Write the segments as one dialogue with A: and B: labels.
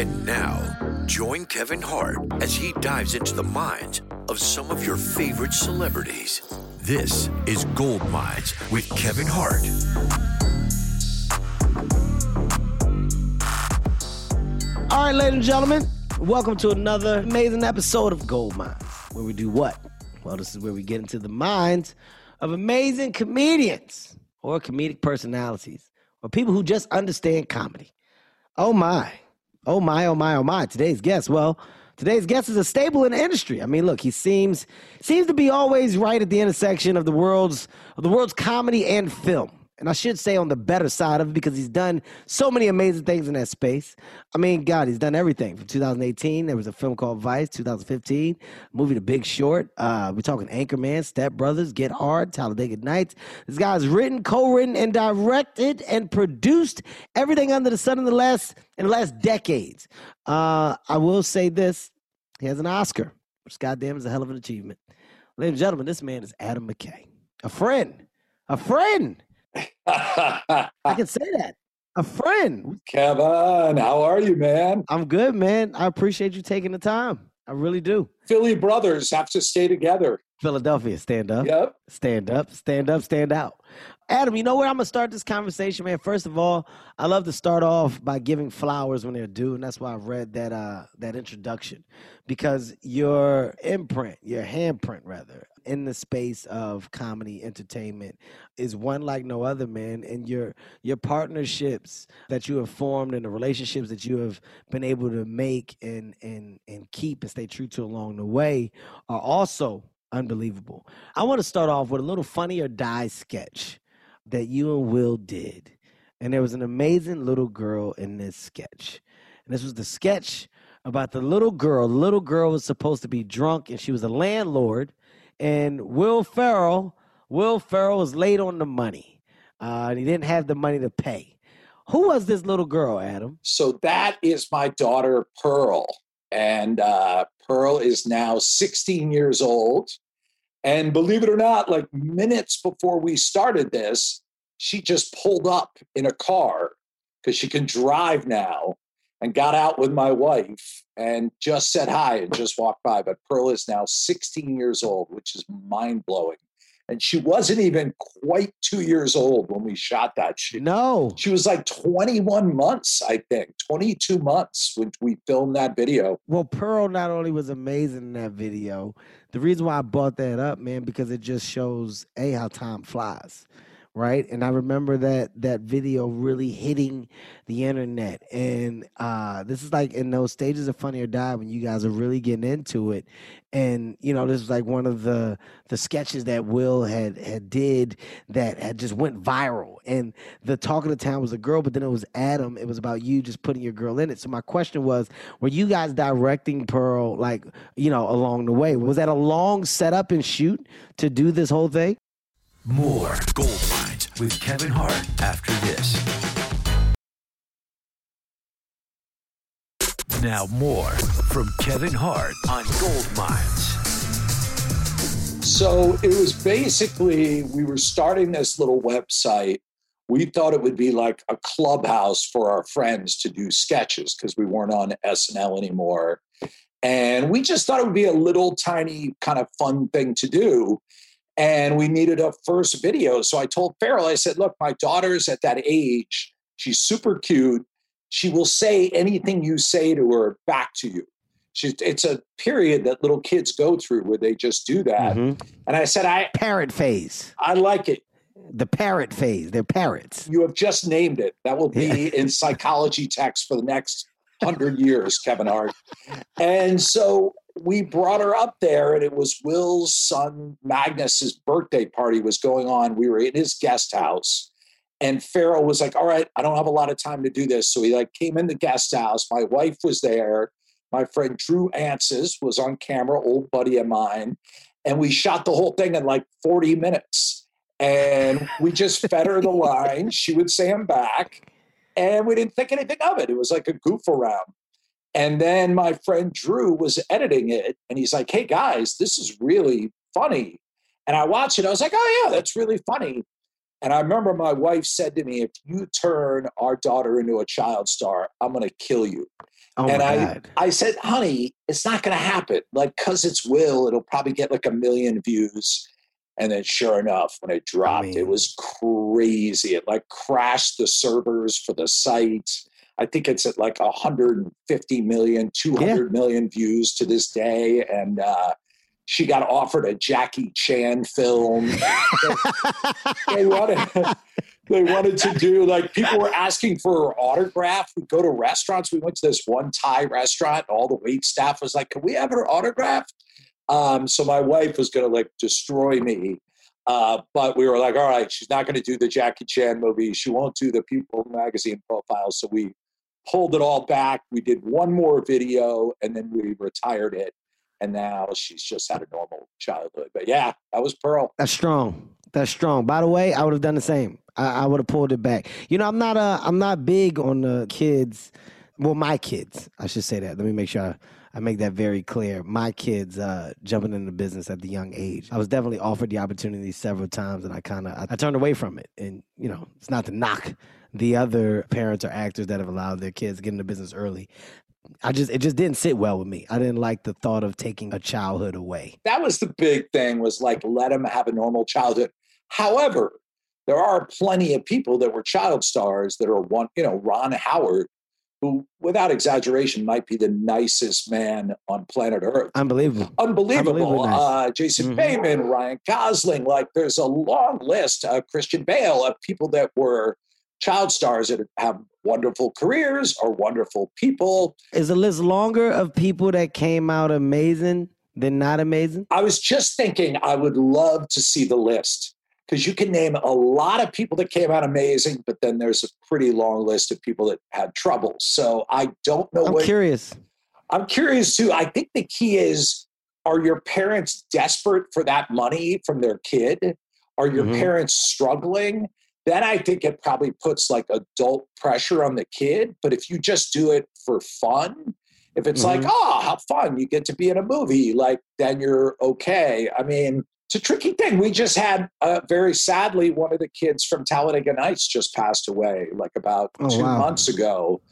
A: And now, join Kevin Hart as he dives into the minds of some of your favorite celebrities. This is Gold Minds with Kevin Hart.
B: All right, ladies and gentlemen, welcome to another amazing episode of Gold Minds, where we do what? Well, this is where we get into the minds of amazing comedians or comedic personalities or people who just understand comedy. Oh my, oh my, oh my, oh my. Today's guest, well, today's guest is a staple in the industry. I mean, look, he seems seems to be always right at the intersection of the world's of the world's comedy and film and I should say on the better side of it because he's done so many amazing things in that space. I mean, God, he's done everything. From 2018, there was a film called Vice. 2015, movie The Big Short. Uh, we're talking Anchorman, Step Brothers, Get Hard, Talladega Nights. This guy's written, co-written, and directed and produced everything under the sun in the last in the last decades. Uh, I will say this: he has an Oscar, which goddamn is a hell of an achievement. Ladies and gentlemen, this man is Adam McKay, a friend, a friend. I can say that. A friend.
C: Kevin, how are you, man?
B: I'm good, man. I appreciate you taking the time. I really do.
C: Philly brothers have to stay together.
B: Philadelphia, stand up.
C: Yep.
B: Stand up, stand up, stand out. Adam, you know where I'm gonna start this conversation, man. First of all, I love to start off by giving flowers when they're due, and that's why I read that uh that introduction, because your imprint, your handprint rather, in the space of comedy entertainment is one like no other, man. And your your partnerships that you have formed and the relationships that you have been able to make and and and keep and stay true to along the way are also unbelievable. I want to start off with a little funny or die sketch that you and Will did. And there was an amazing little girl in this sketch. And this was the sketch about the little girl. The little girl was supposed to be drunk and she was a landlord. And Will Ferrell, Will Ferrell was late on the money. Uh, and he didn't have the money to pay. Who was this little girl, Adam?
C: So that is my daughter, Pearl. And uh, Pearl is now 16 years old. And believe it or not, like minutes before we started this, she just pulled up in a car because she can drive now and got out with my wife and just said hi and just walked by. But Pearl is now 16 years old, which is mind blowing. And she wasn't even quite two years old when we shot that. She,
B: No.
C: she was like 21 months, I think, 22 months when we filmed that video.
B: Well, Pearl not only was amazing in that video, the reason why I brought that up, man, because it just shows a how time flies, right? And I remember that that video really hitting the internet, and uh, this is like in those stages of Funny or Die when you guys are really getting into it, and you know this was like one of the the sketches that Will had had did that had just went viral, and the talk of the town was a girl, but then it was Adam. It was about you just putting your girl in it. So my question was, were you guys directing Pearl like you know along the way? Was that a long setup and shoot to do this whole thing?
A: More Gold Minds with Kevin Hart after this. Now, more from Kevin Hart on Gold Minds.
C: So it was basically, we were starting this little website. We thought it would be like a clubhouse for our friends to do sketches because we weren't on SNL anymore. And we just thought it would be a little tiny kind of fun thing to do. And we needed a first video. So I told Ferrell, I said, look, my daughter's at that age. She's super cute. She will say anything you say to her back to you. She's, it's a period that little kids go through where they just do that.
B: Mhm.
C: And I said, I,
B: Parrot phase,
C: I like it.
B: the parrot phase. They're parrots.
C: You have just named it. That will be
B: Yeah.
C: in psychology text for the next hundred years, Kevin Hart. And so we brought her up there, and it was Will's son Magnus's birthday party was going on. We were in his guest house, and Ferrell was like, "All right, I don't have a lot of time to do this." So he like came in the guest house. My wife was there. My friend Drew Anses was on camera, old buddy of mine, and we shot the whole thing in like forty minutes. And we just fed her the line. She would say them back, and we didn't think anything of it. It was like a goof around. And then my friend Drew was editing it, and he's like, "Hey guys, this is really funny." And I watched it. I was like, "Oh yeah, that's really funny." And I remember my wife said to me, if you turn our daughter into a child star, I'm going to kill you.
B: Oh
C: and I,
B: God.
C: I said, honey, it's not going to happen. Like, because it's Will, it'll probably get like a million views. And then, sure enough, when it dropped,
B: mean-
C: it was crazy. It like crashed the servers for the site. I think it's at like 150 million, 200 million views to this day. And uh, she got offered a Jackie Chan film. they wanted they wanted to do like people were asking for her autograph. We'd go to restaurants. We went to this one Thai restaurant. All the wait staff was like, "Can we have her autograph?" Um, so my wife was going to like destroy me. Uh, but we were like, all right, she's not going to do the Jackie Chan movie. She won't do the People magazine profile. So we pulled it all back. We did one more video and then we retired it. And now she's just had a normal childhood. But yeah, that was Pearl.
B: That's strong. That's strong. By the way, I would have done the same. I, I would have pulled it back. You know, I'm not uh I'm not big on the kids. Well, my kids, I should say that. Let me make sure I, I make that very clear. My kids uh, jumping into business at the young age. I was definitely offered the opportunity several times, and I kind of I, I turned away from it. And you know, it's not to knock the other parents or actors that have allowed their kids to get into business early. I just it just didn't sit well with me. I didn't like the thought of taking a childhood away.
C: That was the big thing was like, let them have a normal childhood. However, there are plenty of people that were child stars that are one, you know, Ron Howard, who, without exaggeration, might be the nicest man on planet Earth.
B: Unbelievable.
C: Unbelievable.
B: Unbelievably nice.
C: Uh, Jason
B: Mhm.
C: Bateman, Ryan Gosling. Like, there's a long list. Uh, Christian Bale of people that were child stars that have wonderful careers or wonderful people.
B: Is the list longer of people that came out amazing than not amazing?
C: I was just thinking I would love to see the list because you can name a lot of people that came out amazing, but then there's a pretty long list of people that had trouble. So I don't know
B: I'm
C: what
B: curious.
C: I'm curious too. I think the key is are your parents desperate for that money from their kid? Are your
B: Mhm.
C: parents struggling? Then I think it probably puts like adult pressure on the kid. But if you just do it for fun, if it's like,
B: Mhm.
C: oh, how fun, you get to be in a movie, like then you're okay. I mean, it's a tricky thing. We just had, uh, very sadly, one of the kids from Talladega Nights just passed away like about
B: Oh,
C: two
B: wow.
C: months ago.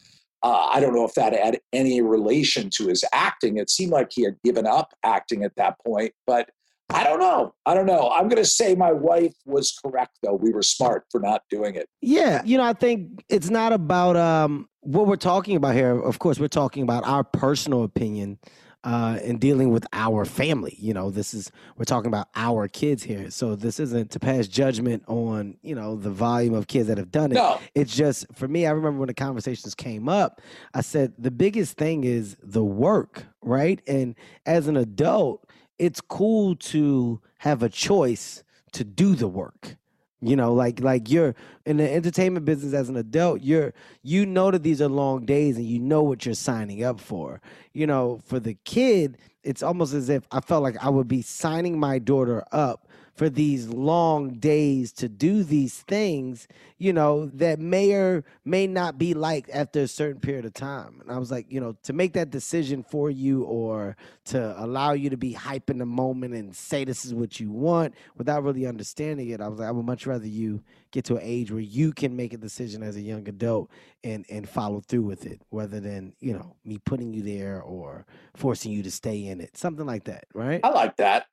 C: Uh, I don't know if that had any relation to his acting. It seemed like he had given up acting at that point, but I don't know. I don't know. I'm going to say my wife was correct, though. We were smart for not doing it.
B: Yeah, you know, I think it's not about um what we're talking about here. Of course, we're talking about our personal opinion uh in dealing with our family. You know, this is we're talking about our kids here. So this isn't to pass judgment on, you know, the volume of kids that have done it.
C: No,
B: It's just for me, I remember when the conversations came up, I said the biggest thing is the work, right? And as an adult, it's cool to have a choice to do the work. You know, like like you're in the entertainment business as an adult, you're you know that these are long days and you know what you're signing up for. You know, for the kid, it's almost as if I felt like I would be signing my daughter up for these long days to do these things, you know, that may or may not be liked after a certain period of time. And I was like, you know, to make that decision for you or to allow you to be hype in the moment and say this is what you want without really understanding it, I was like, I would much rather you get to an age where you can make a decision as a young adult and and follow through with it, rather than, you know, me putting you there or forcing you to stay in it. Something like that, right?
C: I like that.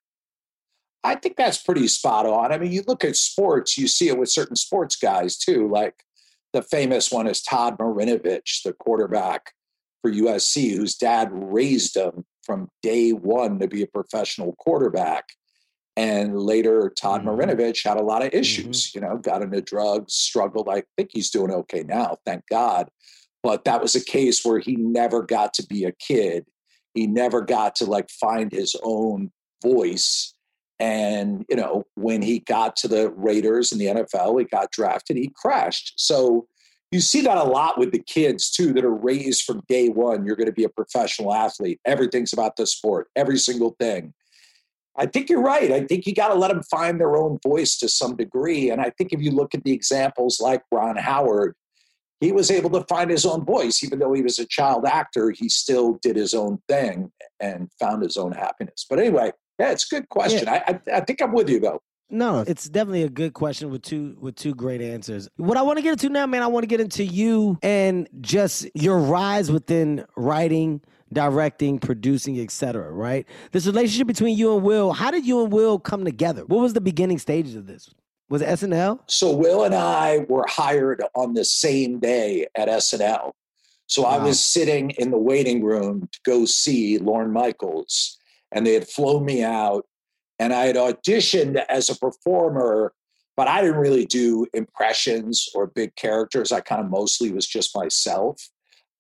C: I think that's pretty spot on. I mean, you look at sports, you see it with certain sports guys too. Like the famous one is Todd Marinovich, the quarterback for USC, whose dad raised him from day one to be a professional quarterback. And later, Todd
B: Mhm.
C: Marinovich had a lot of issues, you know, got into drugs, struggled. I think he's doing okay now, thank God. But that was a case where he never got to be a kid. He never got to like find his own voice. And, you know, when he got to the Raiders in the NFL, he got drafted, he crashed. So you see that a lot with the kids too that are raised from day one. You're going to be a professional athlete. Everything's about the sport, every single thing. I think you're right. I think you got to let them find their own voice to some degree. And I think if you look at the examples like Ron Howard, he was able to find his own voice. Even though he was a child actor, he still did his own thing and found his own happiness. But anyway, yeah, it's a good question. I, I, I think I'm with you, though.
B: No, it's definitely a good question with two with two great answers. What I want to get into now, man, I want to get into you and just your rise within writing, directing, producing, etc. Right? This relationship between you and Will. How did you and Will come together? What was the beginning stages of this? Was it SNL?
C: So Will and I were hired on the same day at SNL. So wow. I was sitting in the waiting room to go see Lorne Michaels, and they had flown me out, and I had auditioned as a performer, but I didn't really do impressions or big characters. I kind of mostly was just myself.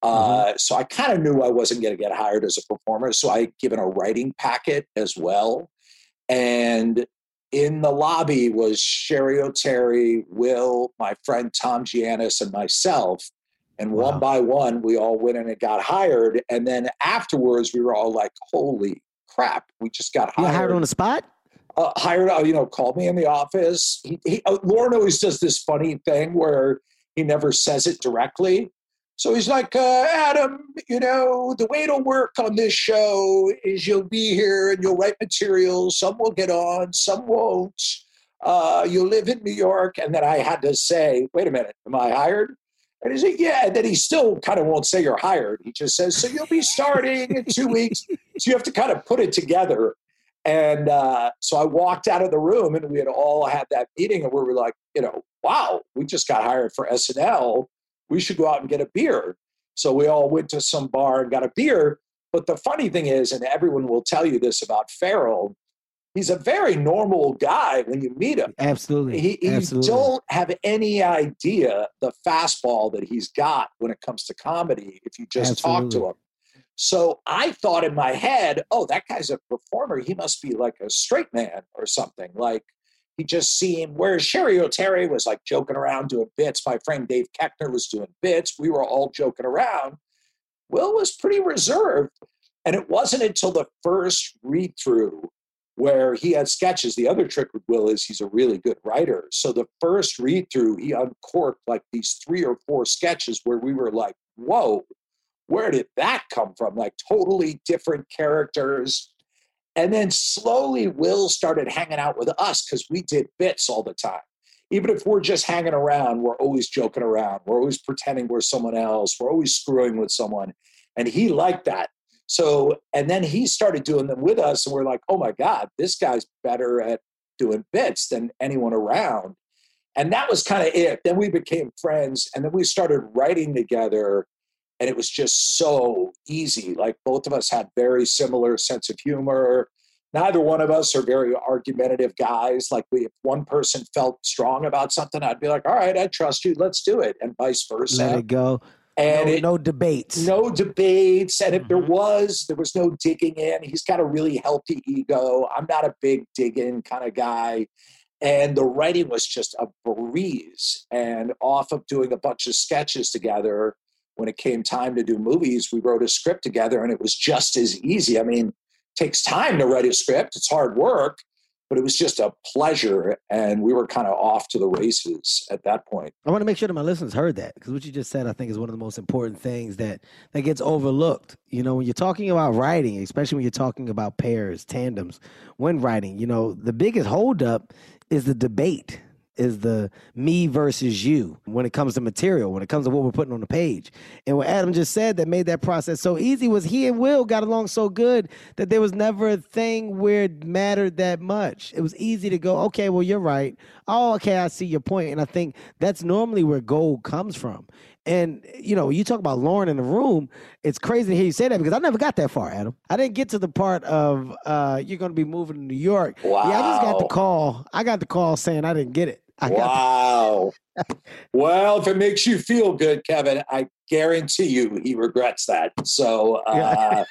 C: Mm-hmm. Uh, so I kind of knew I wasn't going to get hired as a performer. So I given a writing packet as well. And in the lobby was Cheri Oteri, Will, my friend Tom Giannis, and myself. And wow. one by one, we all went in and got hired. And then afterwards, we were all like, holy crap, we just got hired.
B: You hired on the spot?
C: Uh, hired, uh, you know, called me in the office. He, he, uh, Lorne always does this funny thing where he never says it directly. So he's like, uh, Adam, you know, the way it'll work on this show is you'll be here and you'll write materials. Some will get on, some won't. Uh, you'll live in New York. And then I had to say, wait a minute, am I hired? And he said, yeah. And then he still kind of won't say you're hired. He just says, so you'll be starting in two weeks. So you have to kind of put it together. And uh, so I walked out of the room and we had all had that meeting and we were like, you know, wow, we just got hired for SNL we should go out and get a beer. So we all went to some bar and got a beer. But the funny thing is, and everyone will tell you this about Ferrell, he's a very normal guy when you meet him.
B: Absolutely.
C: He, you
B: Absolutely.
C: don't have any idea the fastball that he's got when it comes to comedy if you just Absolutely. talk to him. So I thought in my head, oh, that guy's a performer. He must be like a straight man or something. Like he just seemed whereas Cheri Oteri was like joking around doing bits. My friend Dave Koechner was doing bits. We were all joking around. Will was pretty reserved. And it wasn't until the first read through where he had sketches. The other trick with Will is he's a really good writer. So the first read through, he uncorked like these three or four sketches where we were like, whoa, where did that come from? Like totally different characters and then slowly, Will started hanging out with us because we did bits all the time. Even if we're just hanging around, we're always joking around. We're always pretending we're someone else. We're always screwing with someone. And he liked that. So, and then he started doing them with us. And we're like, oh my God, this guy's better at doing bits than anyone around. And that was kind of it. Then we became friends. And then we started writing together and it was just so easy like both of us had very similar sense of humor neither one of us are very argumentative guys like we if one person felt strong about something i'd be like all right i trust you let's do it and vice versa
B: let it go
C: and
B: no,
C: it,
B: no debates.
C: No debates. And if mm-hmm. there was there was no digging in. He's got a really healthy ego. I'm not a big dig in kind of guy. And the writing was just a breeze. And off of doing a bunch of sketches together when it came time to do movies, we wrote a script together and it was just as easy. I mean, takes time to write a script, it's hard work, but it was just a pleasure. And we were kind of off to the races at that point.
B: I want to make sure that my listeners heard that because what you just said, I think, is one of the most important things that, that gets overlooked. You know, when you're talking about writing, especially when you're talking about pairs, tandems, when writing, you know, the biggest holdup is the debate is the me versus you when it comes to material, when it comes to what we're putting on the page. And what Adam just said that made that process so easy was he and Will got along so good that there was never a thing where it mattered that much. It was easy to go, okay, well, you're right. Oh, okay, I see your point. And I think that's normally where gold comes from. And you know, you talk about Lorne in the room. It's crazy to hear you say that because I never got that far, Adam. I didn't get to the part of uh, you're going to be moving to New York.
C: Wow.
B: Yeah, I just got the call. I got the call saying I didn't get it.
C: Wow. well, if it makes you feel good, Kevin, I guarantee you he regrets that. So uh,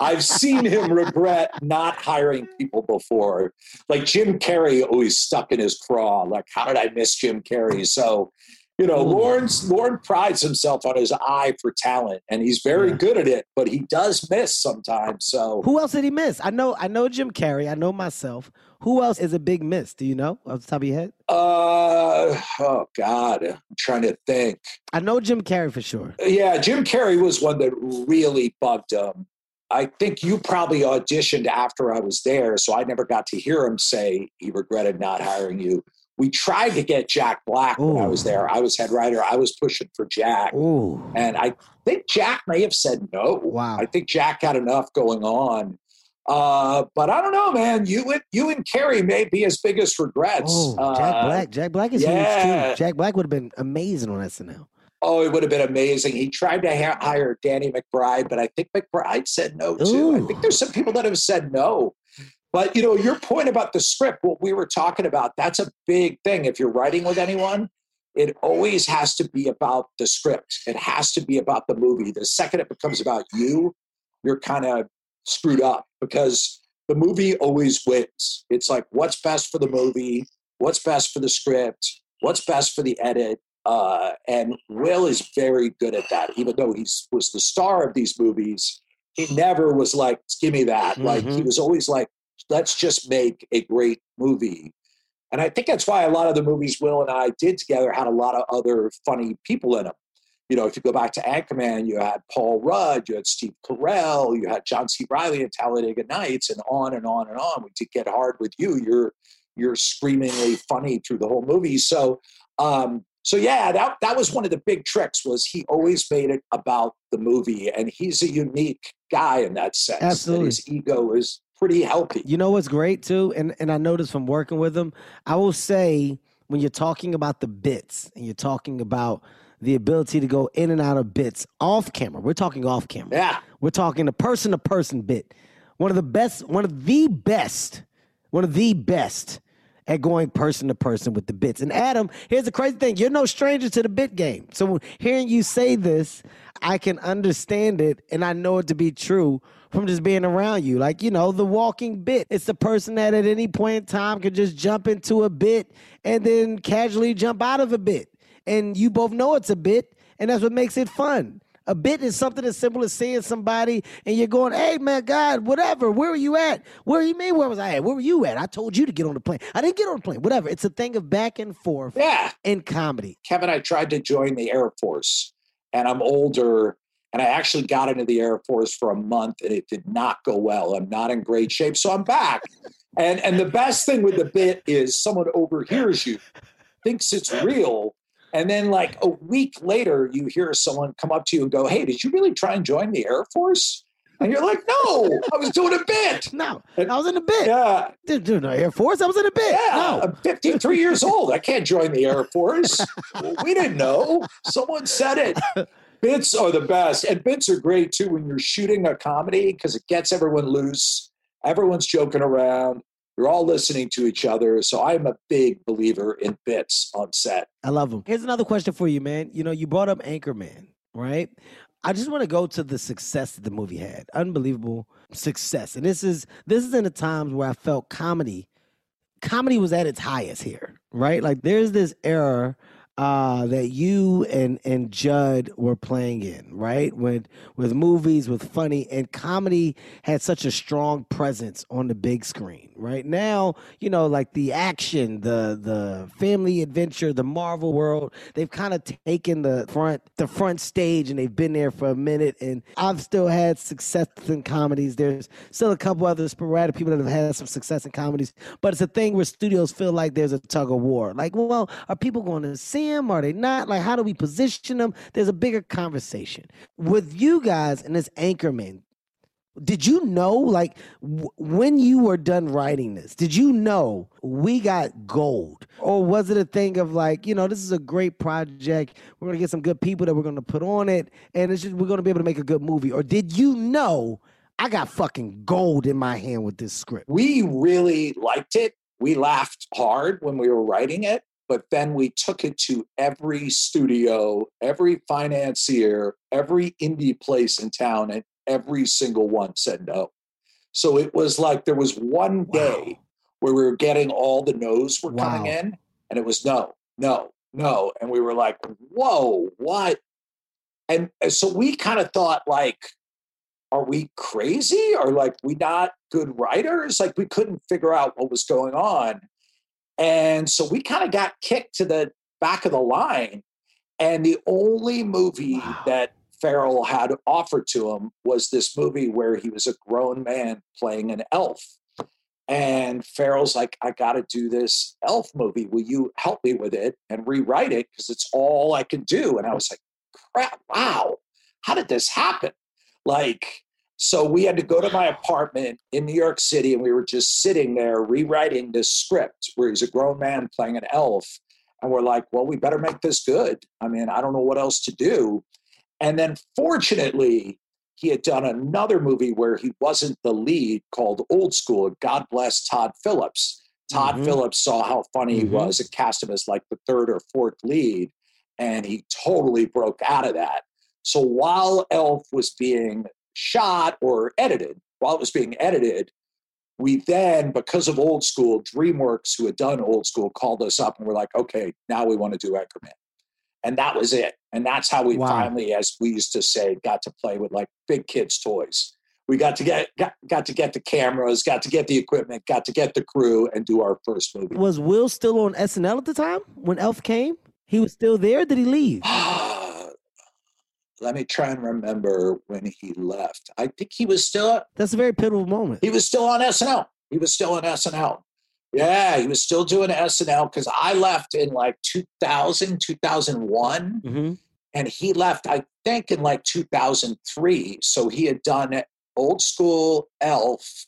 C: I've seen him regret not hiring people before. Like Jim Carrey always stuck in his craw. Like, how did I miss Jim Carrey? So, you know, Lorne's Lorne prides himself on his eye for talent, and he's very yeah. good at it. But he does miss sometimes. So,
B: who else did he miss? I know, I know Jim Carrey. I know myself. Who else is a big miss? Do you know off the top of your head?
C: Uh oh God, I'm trying to think.
B: I know Jim Carrey for sure.
C: Yeah, Jim Carrey was one that really bugged him. I think you probably auditioned after I was there, so I never got to hear him say he regretted not hiring you. We tried to get Jack Black when I was there. I was head writer. I was pushing for Jack.
B: Ooh.
C: And I think Jack may have said no.
B: Wow.
C: I think Jack had enough going on. Uh, but I don't know, man. You and you and Carrey may be his biggest regrets.
B: Oh, Jack
C: Uh,
B: Black. Jack Black is
C: yeah.
B: huge too. Jack Black would have been amazing on SNL.
C: Oh, it would have been amazing. He tried to ha- hire Danny McBride, but I think McBride said no too. I think there's some people that have said no. But you know, your point about the script, what we were talking about, that's a big thing. If you're writing with anyone, it always has to be about the script. It has to be about the movie. The second it becomes about you, you're kind of screwed up because the movie always wins. It's like what's best for the movie, what's best for the script, what's best for the edit. Uh, and Will is very good at that. Even though he was the star of these movies, he never was like, "Give me that." Like he
B: Mhm.
C: was always like, "Let's just make a great movie." And I think that's why a lot of the movies Will and I did together had a lot of other funny people in them. You know, if you go back to Anchorman, you had Paul Rudd, you had Steve Carell, you had John C. Reilly in Talladega Nights, and on and on and on. We did Get Hard with You. You're you're screamingly funny through the whole movie. So, um, so yeah, that that was one of the big tricks. Was he always made it about the movie, and he's a unique guy in that sense. that
B: Absolutely.
C: his ego is pretty healthy.
B: You know what's great too, and and I noticed from working with him, I will say when you're talking about the bits and you're talking about the ability to go in and out of bits off camera. We're talking off camera.
C: Yeah.
B: We're talking a person to person bit. One of the best, one of the best, one of the best at going person to person with the bits. And Adam, here's the crazy thing you're no stranger to the bit game. So hearing you say this, I can understand it and I know it to be true from just being around you. Like, you know, the walking bit. It's the person that at any point in time could just jump into a bit and then casually jump out of a bit. And you both know it's a bit, and that's what makes it fun. A bit is something as simple as seeing somebody and you're going, hey man, God, whatever, where were you at? Where you mean where was I at? Where were you at? I told you to get on the plane. I didn't get on the plane. Whatever. It's a thing of back and forth
C: Yeah.
B: in comedy.
C: Kevin, I tried to join the Air Force, and I'm older, and I actually got into the Air Force for a month, and it did not go well. I'm not in great shape, so I'm back. And and the best thing with the bit is someone overhears you, thinks it's real, and then like a week later, you hear someone come up to you and go, "Hey, did you really try and join the Air Force?" And you're like, "No, I was doing a bit."
B: No, I was in a bit.
C: Yeah,
B: Dude, do no, Air Force, I was in a bit.
C: yeah,
B: No.
C: I'm 53 years old. I can't join the Air Force. we didn't know. Someone said it. Bits are the best. And bits are great too when you're shooting a comedy because it gets everyone loose. Everyone's joking around. You're all listening to each other. So I'm a big believer in bits on set.
B: I love them. Here's another question for you, man. You know, you brought up Anchorman, right? I just want to go to the success that the movie had. Unbelievable success. And this is this is in the times where I felt comedy comedy was at its highest here, right? Like there's this era uh that you and and Judd were playing in, right? With with movies, with funny and comedy had such a strong presence on the big screen. Right now, you know, like the action, the the family adventure, the Marvel world, they've kind of taken the front the front stage and they've been there for a minute. And I've still had success in comedies. There's still a couple other sporadic people that have had some success in comedies, but it's a thing where studios feel like there's a tug of war. Like, well, are people going to see them? Are they not? Like, how do we position them? There's a bigger conversation with you guys and this Anchorman. Did you know, like, w- when you were done writing this, did you know we got gold? Or was it a thing of like, you know, this is a great project. We're going to get some good people that we're going to put on it, and it's just, we're going to be able to make a good movie? Or did you know I got fucking gold in my hand with this script?
C: We really liked it. We laughed hard when we were writing it, but then we took it to every studio, every financier, every indie place in town, and every single one said no. So it was like there was one day where we were getting all the no's were coming in, and it was no, no, no. And we were like, whoa, what? And and so we kind of thought, like, are we crazy? Are like we not good writers? Like we couldn't figure out what was going on. And so we kind of got kicked to the back of the line. And the only movie
B: Wow.
C: that Ferrell had offered to him was this movie where he was a grown man playing an elf. And Ferrell's like, I got to do this elf movie. Will you help me with it and rewrite it? Because it's all I can do. And I was like, crap, wow, how did this happen? Like, so we had to go to my apartment in New York City and we were just sitting there rewriting this script where he's a grown man playing an elf. And we're like, well, we better make this good. I mean, I don't know what else to do. And then fortunately, he had done another movie where he wasn't the lead called Old School. God bless Todd Phillips. Todd mm-hmm. Phillips saw how funny mm-hmm. he was and cast him as like the third or fourth lead. And he totally broke out of that. So while Elf was being shot or edited, while it was being edited, we then, because of Old School, DreamWorks, who had done Old School, called us up and we're like, okay, now we want to do Anchorman and that was it. And that's how we wow. finally, as we used to say, got to play with like big kids' toys. We got to get got, got to get the cameras, got to get the equipment, got to get the crew, and do our first movie.
B: Was Will still on SNL at the time when Elf came? He was still there. Did he leave?
C: Let me try and remember when he left. I think he was still.
B: That's a very pivotal moment.
C: He was still on SNL. He was still on SNL. Yeah, he was still doing SNL because I left in like 2000, 2001. Mm-hmm. And he left, I think, in like 2003. So he had done old school Elf.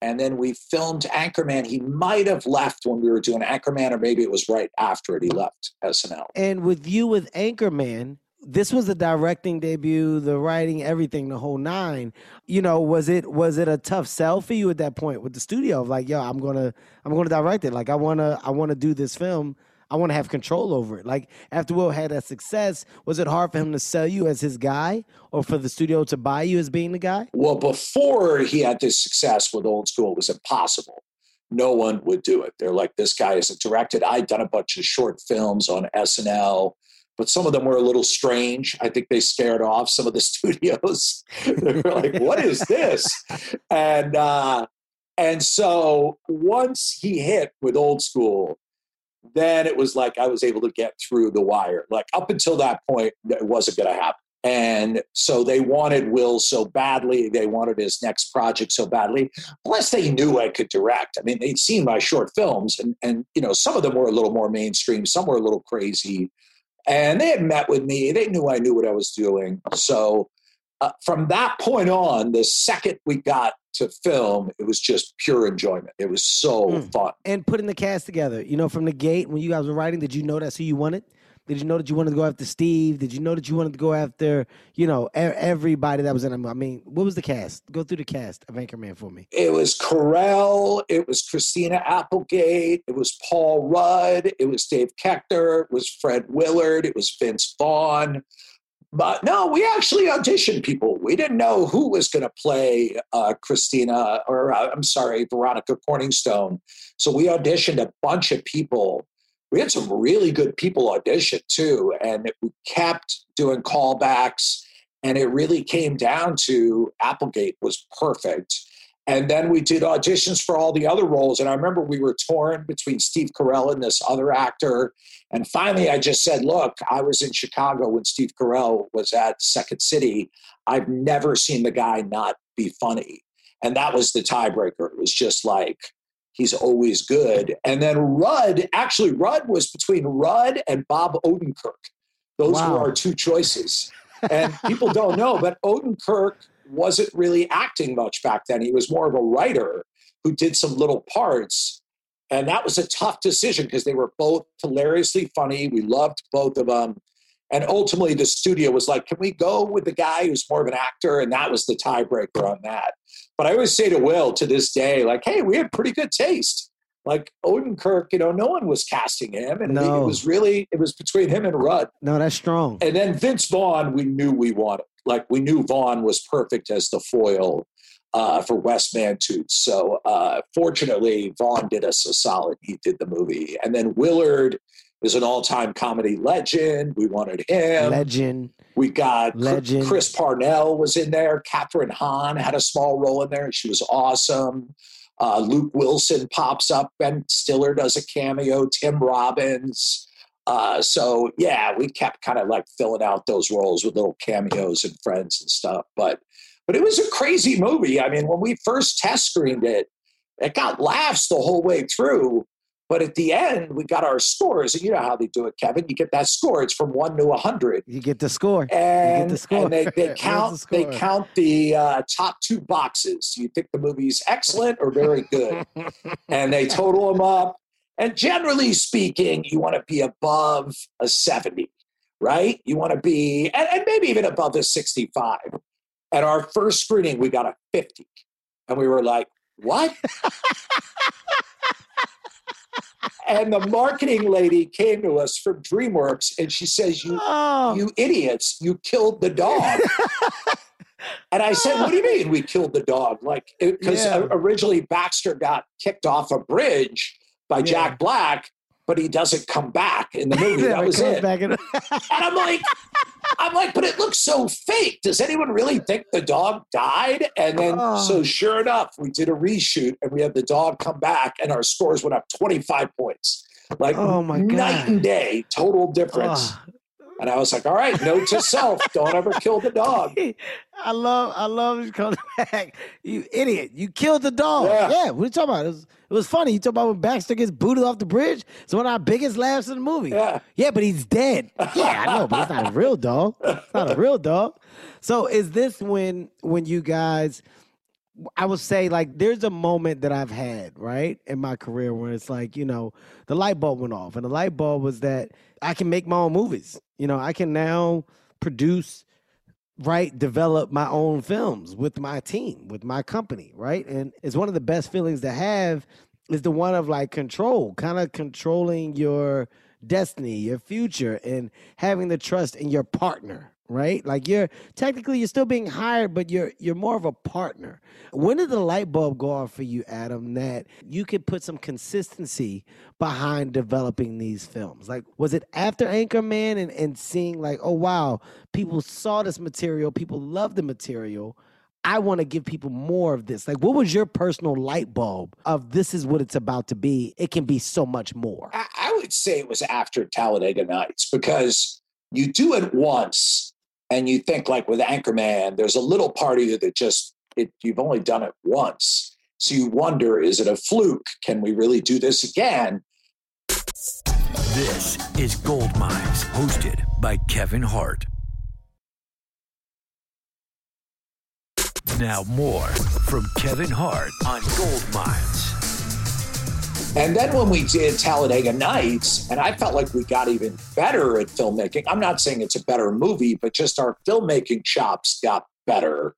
C: And then we filmed Anchorman. He might have left when we were doing Anchorman, or maybe it was right after it he left SNL.
B: And with you with Anchorman, this was the directing debut, the writing, everything, the whole nine. You know, was it was it a tough sell for you at that point with the studio? Of like, yo, I'm gonna I'm gonna direct it. Like, I wanna I wanna do this film. I want to have control over it. Like after Will had that success, was it hard for him to sell you as his guy, or for the studio to buy you as being the guy?
C: Well, before he had this success with Old School, it was impossible. No one would do it. They're like, this guy isn't directed. I'd done a bunch of short films on SNL but some of them were a little strange. I think they scared off some of the studios. they were like, "What is this?" And uh, and so once he hit with old school, then it was like I was able to get through the wire. Like up until that point, it wasn't going to happen. And so they wanted Will so badly. They wanted his next project so badly. Plus, they knew I could direct. I mean, they'd seen my short films, and and you know, some of them were a little more mainstream, some were a little crazy. And they had met with me. They knew I knew what I was doing. So uh, from that point on, the second we got to film, it was just pure enjoyment. It was so mm. fun.
B: And putting the cast together, you know, from the gate when you guys were writing, did you know that's who you wanted? Did you know that you wanted to go after Steve? Did you know that you wanted to go after, you know, everybody that was in it? I mean, what was the cast? Go through the cast of Anchorman for me.
C: It was Carell. It was Christina Applegate. It was Paul Rudd. It was Dave Koechner. It was Fred Willard. It was Vince Vaughn. But no, we actually auditioned people. We didn't know who was going to play uh, Christina, or uh, I'm sorry, Veronica Corningstone. So we auditioned a bunch of people we had some really good people audition too, and we kept doing callbacks. And it really came down to Applegate was perfect. And then we did auditions for all the other roles. And I remember we were torn between Steve Carell and this other actor. And finally, I just said, Look, I was in Chicago when Steve Carell was at Second City. I've never seen the guy not be funny. And that was the tiebreaker. It was just like, he's always good. And then Rudd, actually, Rudd was between Rudd and Bob Odenkirk. Those wow. were our two choices. And people don't know, but Odenkirk wasn't really acting much back then. He was more of a writer who did some little parts. And that was a tough decision because they were both hilariously funny. We loved both of them. And ultimately, the studio was like, can we go with the guy who's more of an actor? And that was the tiebreaker on that. But I always say to Will to this day, like, hey, we had pretty good taste. Like Odenkirk, you know, no one was casting him. And no. it was really, it was between him and Rudd.
B: No, that's strong.
C: And then Vince Vaughn, we knew we wanted. Like, we knew Vaughn was perfect as the foil uh, for Wes Mantooth. So uh, fortunately, Vaughn did us a solid. He did the movie. And then Willard is an all-time comedy legend. We wanted him.
B: Legend.
C: We got legend. Chris Parnell was in there. Kathryn Hahn had a small role in there, and she was awesome. Uh, Luke Wilson pops up. Ben Stiller does a cameo. Tim Robbins. Uh, so yeah, we kept kind of like filling out those roles with little cameos and friends and stuff. But but it was a crazy movie. I mean, when we first test screened it, it got laughs the whole way through. But at the end, we got our scores, and you know how they do it, Kevin. You get that score; it's from one to a hundred.
B: You get the score.
C: And,
B: the score.
C: and they, they count
B: the
C: they count the uh, top two boxes. You think the movie's excellent or very good, and they total them up. And generally speaking, you want to be above a seventy, right? You want to be, and, and maybe even above a sixty-five. At our first screening, we got a fifty, and we were like, "What?" and the marketing lady came to us from DreamWorks, and she says, "You
B: oh,
C: you idiots, you killed the dog. and I said, What do you mean we killed the dog? Like, because
B: Yeah.
C: originally Baxter got kicked off a bridge by
B: Yeah.
C: Jack Black, but he doesn't come back in the movie. That was it.
B: in-
C: And I'm like, I'm like, but it looks so fake. Does anyone really think the dog died? And then,
B: Oh.
C: so sure enough, we did a reshoot and we had the dog come back, and our scores went up 25 points. Like,
B: Oh, my God.
C: night and day, total difference.
B: Oh.
C: And I was like, all right, note to self, don't ever kill the dog.
B: I love, I love you coming back. You idiot! You killed the dog.
C: Yeah.
B: Yeah, what are you talking about? It was, funny. You talk about when Baxter gets booted off the bridge. It's one of our biggest laughs in the movie.
C: Yeah.
B: Yeah, but he's dead. Yeah, I know, but it's not a real dog. It's not a real dog. So is this when when you guys I would say like there's a moment that I've had, right, in my career where it's like, you know, the light bulb went off. And the light bulb was that I can make my own movies. You know, I can now produce right develop my own films with my team with my company right? And it's one of the best feelings to have is the one of like control kind of controlling your destiny your future and having the trust in your partner right? Like you're technically you're still being hired but you're you're more of a partner. When did the light bulb go off for you adam that you could put some consistency behind developing these films? Like was it after anchorman and, and seeing like oh wow people saw this material people love the material i want to give people more of this? Like what was your personal light bulb of this is what it's about to be it can be so much more?
C: I, I would say it was after Talladega Nights because you do it once and you think like with Anchorman, there's a little part of you that just it, you've only done it once. So you wonder, is it a fluke? Can we really do this again?
A: This is Gold Minds, hosted by Kevin Hart. Now, more from Kevin Hart on Gold Minds.
C: And then when we did Talladega Nights, and I felt like we got even better at filmmaking. I'm not saying it's a better movie, but just our filmmaking chops got better.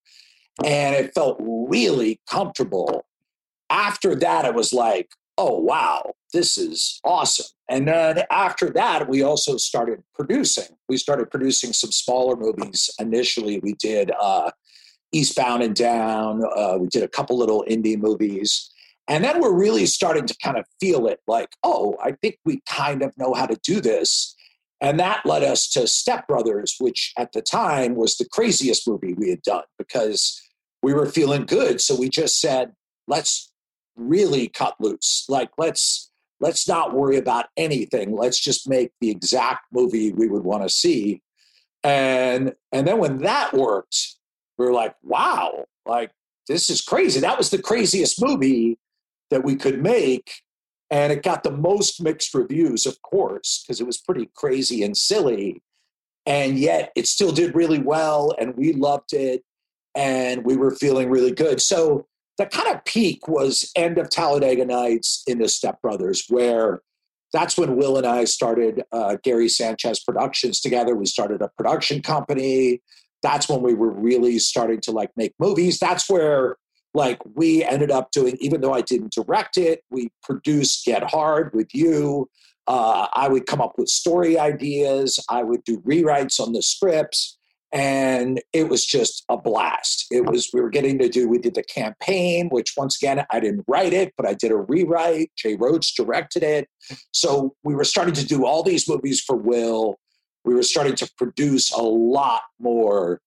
C: And it felt really comfortable. After that, it was like, oh, wow, this is awesome. And then after that, we also started producing. We started producing some smaller movies. Initially, we did uh, Eastbound and Down, uh, we did a couple little indie movies. And then we're really starting to kind of feel it like, oh, I think we kind of know how to do this. And that led us to Step Brothers, which at the time was the craziest movie we had done because we were feeling good. So we just said, let's really cut loose. Like, let's let's not worry about anything. Let's just make the exact movie we would want to see. And and then when that worked, we were like, wow, like this is crazy. That was the craziest movie that we could make. And it got the most mixed reviews, of course, because it was pretty crazy and silly. And yet it still did really well, and we loved it, and we were feeling really good. So the kind of peak was end of Talladega Nights into Step Brothers, where that's when Will and I started uh, Gary Sanchez Productions together. We started a production company. That's when we were really starting to like make movies. That's where like we ended up doing even though i didn't direct it we produced get hard with you. Uh, i would come up with story ideas. I would do rewrites on the scripts. And it was just a blast. It was we were getting to do we did the campaign which once again i didn't write it but i did a rewrite. Jay roach directed it. So we were starting to do all these movies for will. We were starting to produce a lot more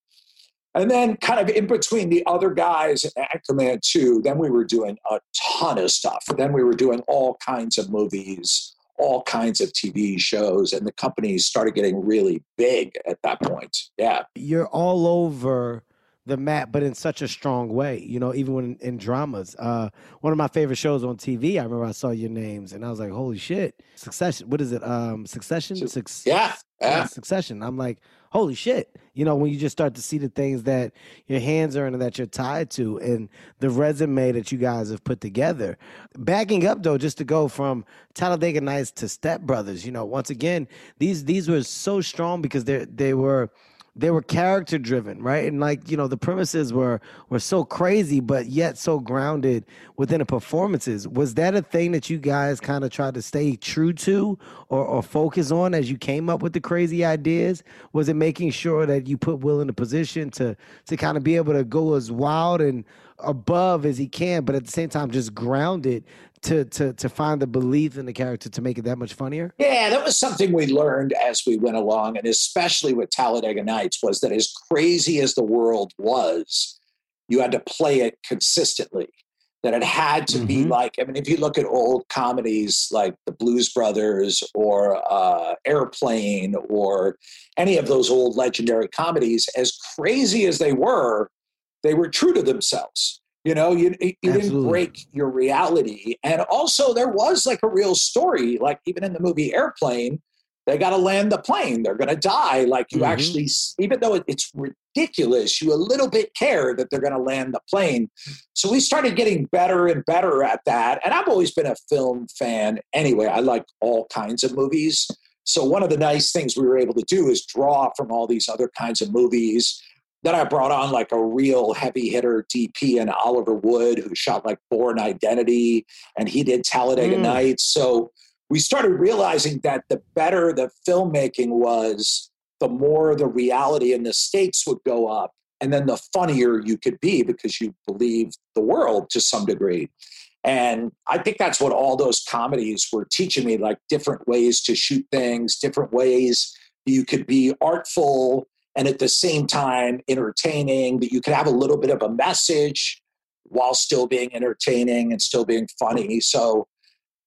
C: and then, kind of in between the other guys at Anchorman 2, then we were doing a ton of stuff. Then we were doing all kinds of movies all kinds of TV shows, and the company started getting really big at that point. Yeah.
B: You're all over the map, but in such a strong way. You know, even when in, in dramas. Uh, one of my favorite shows on TV. I remember I saw your names, and I was like, "Holy shit!" Succession. What is it? Um, Succession.
C: Suc- yeah.
B: yeah. Succession. I'm like, holy shit. You know, when you just start to see the things that your hands are in and that you're tied to and the resume that you guys have put together. Backing up though, just to go from Talladega Nights to Step Brothers, you know, once again, these these were so strong because they they were they were character driven, right? And like, you know, the premises were were so crazy, but yet so grounded within the performances. Was that a thing that you guys kind of tried to stay true to or, or focus on as you came up with the crazy ideas? Was it making sure that you put Will in a position to to kind of be able to go as wild and above as he can, but at the same time just grounded to to to find the belief in the character to make it that much funnier?
C: Yeah, that was something we learned as we went along, and especially with Talladega Nights, was that as crazy as the world was, you had to play it consistently. That it had to mm-hmm. be like, I mean, if you look at old comedies like The Blues Brothers or uh, Airplane or any of those old legendary comedies, as crazy as they were, they were true to themselves you know, you, you didn't break your reality. And also, there was like a real story, like even in the movie Airplane, they got to land the plane. They're going to die. Like you mm-hmm. actually, even though it's ridiculous, you a little bit care that they're going to land the plane. So we started getting better and better at that. And I've always been a film fan anyway. I like all kinds of movies. So one of the nice things we were able to do is draw from all these other kinds of movies then I brought on like a real heavy hitter DP and Oliver Wood, who shot like Bourne Identity, and he did Talladega mm. Nights. So we started realizing that the better the filmmaking was, the more the reality and the stakes would go up, and then the funnier you could be because you believe the world to some degree. And I think that's what all those comedies were teaching me like different ways to shoot things, different ways you could be artful and at the same time entertaining, that you could have a little bit of a message while still being entertaining and still being funny. So,